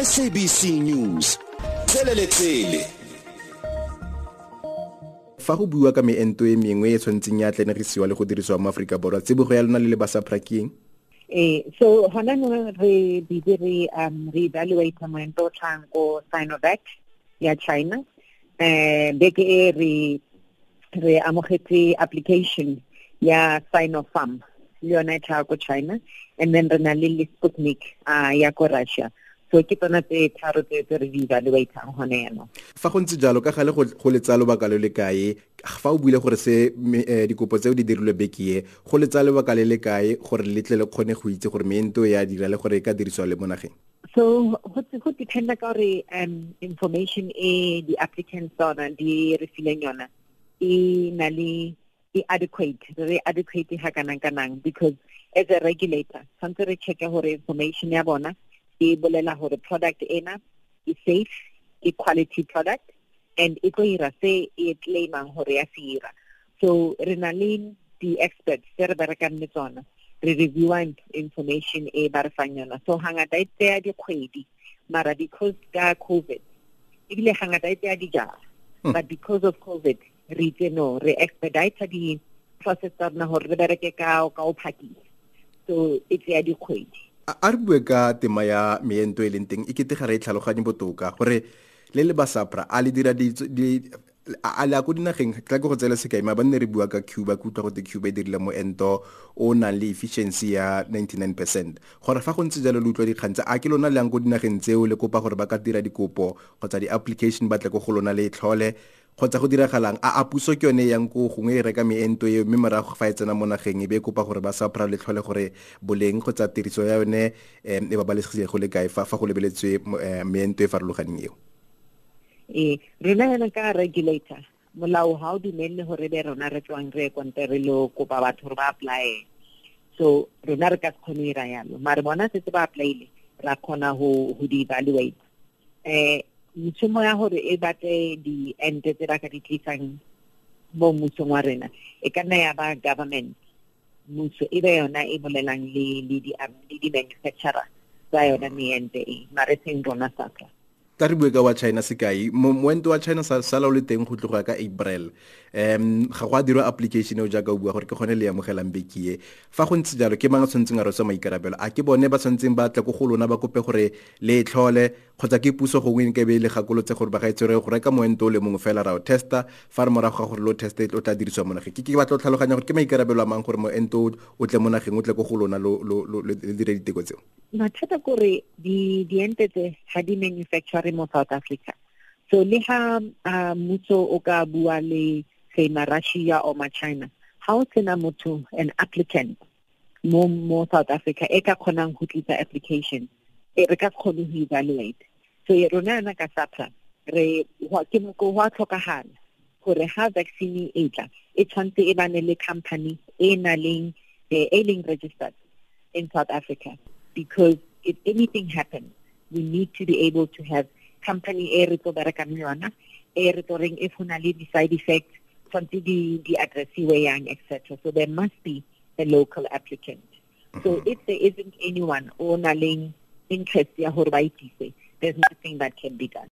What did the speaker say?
SABC News. Tseleletsele fa go bua ka meento e mengwe e tshwanetseng ya tlenegisiwa le go dirisiwa mo aforika borwa tsebogo ya lona le le basaprakeng Eh, so hona no re bile re um re evaluate moento o tlang ko Sinovac ya China. Eh beke e re re amogetse application ya Sinopharm le yona e tla ko China. And then re na le le Sputnik uh, ya ko Russia so ke tsona tse tharo tse tse re di evaluatang gone yaanong fa go ntse jalo ka gale go letsa lobaka le le kae? Fa o buile gore se dikopo tseo di dirilwe bekie go letsa lobaka le le kae gore letle le kgone go itse gore meento ya dira le gore e ka dirisiwa le mo nageng? So go dependa ka gore um information e di applicants tsona di re fileng yona e na le e adequate re adequate ha kanang kanang because as a regulator tshwanetse re check gore information ya bona e bolela gore product ena e safe e quality product and e tlo ira se e claimang gore ya se ira. So re na le di-experts tse re berekang le tsona. Re reviewa information e ba re fang yona. So hangata e tseya dikgwedi mara because ka covid ebile hangata e tseya dijara. Hmm. but because of covid re itse no re expedite di-process tsa rona gore re bereke ka ka o phakile so e tseya dikgwedi a re bue ka tema ya meento e leng teng e kete ga re e tlhaloganye botoka gore le le basapra a le dira di di- a le a ko dinageng tla ke go tsela sekaima ba nne re bua ka cuba ke utlwa gote cuba e dirile moento o nang le efficiency ya 99 percent. Gore fa go ntse jalo le utlwa dikgang tse a ke lona le yang ko dinageng tseo le kopa gore ba ka dira dikopo kgotsa di-application ba tle ko go lona le e tlhole kgotsa go diragalang a a puso ke yone e yang ko gongwe e reka meento eo mme morago fa e tsena mo nageng e be e kopa gore ba sapra le tlhole gore boleng kgotsa tiriso ya yone um e babalesegile go le kae fa go lebeletswe eh, meento e farologaneng eo. E rona yana ka regulator molao ga o dumelle gore be rona re tswang re konte re lo kopa batho gore ba apply so rona re ka se kgone ira yalo mare bona setse ba applyile ra kgona go di-evaluate di motšhomo ya gore e batle di-ente tse ba ka di tlisang mo mmusong wa rena e ka nna ya ba government. Mmuso e be yona e bolelang le le di le di-manufacturer tsa yona meente e mare seng rona satra ta re bue ka wa china sekai moento wa china sa sala o le teng go tloga ka april. Um ga go a dirwa application eo jaaka o bua gore ke kgone le amogelang bekie fa go ntse jalo ke mang a tshwanetseng a rwesa maikarabelo? A ke bone ba tshwanetseng ba tle ko go lona ba kope gore le e tlhole kgotsa ke puso gongwe ke be le gakolotse gore ba gaetse itsere go reka moento o le mongwe fela ra o testa fa re morago ga gore lo teste o tla dirisiwa mo nageng. Ke batla o tlhaloganya gore ke maikarabelo a mang gore moento o o tle mo nageng o tle ko go lona lo dire diteko tseo mathata kore di diente tse ga di manufacture mo South Africa. So le ha uh, mmuso o ka bua le say ma Russia or ma China ha o tsena motho an applicant mo mo South Africa e ka kgonang go tlisa application e re ka se kgone ho evaluate. So ye rona yana ka SAHPRA re wa ke mo go wa tlhokagala gore ha vaccine e tla e tshwantse e bane le company e na leng e leng registered in South Africa because if anything happens, we need to be able to have company e re tlo berekang le yona e re tlo reng if ho na le di-side effects tshwantse di di addressiwe yang etc so there must be a local applicant. So mm-hmm. if there isn't anyone o na leng interest ya hore ba itise there's nothing that can be done